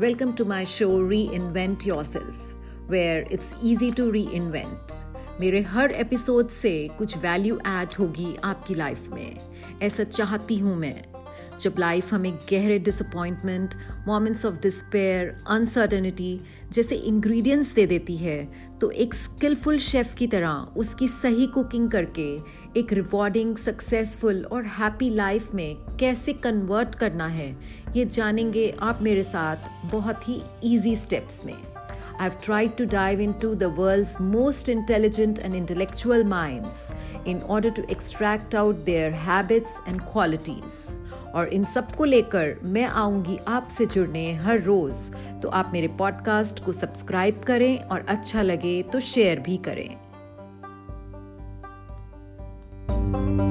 Welcome to my show Reinvent Yourself, where it's easy to reinvent. मेरे हर episode से कुछ value add होगी आपकी लाइफ में ऐसा चाहती हूँ मैं जब लाइफ हमें गहरे disappointment moments of despair uncertainty जैसे इंग्रेडिएंट्स दे देती है तो एक स्किलफुल शेफ की तरह उसकी सही कुकिंग करके एक रिवॉर्डिंग सक्सेसफुल और हैप्पी लाइफ में कैसे कन्वर्ट करना है, ये जानेंगे आप मेरे साथ बहुत ही ईजी स्टेप्स में। I've tried to dive into the world's most intelligent and intellectual minds in order to extract out their habits and qualities. और इन सबको लेकर मैं आऊँगी आपसे जुड़ने हर रोज़ तो आप मेरे पॉडकास्ट को सब्सक्राइब करें और अच्छा लगे तो शेयर भी करें thank you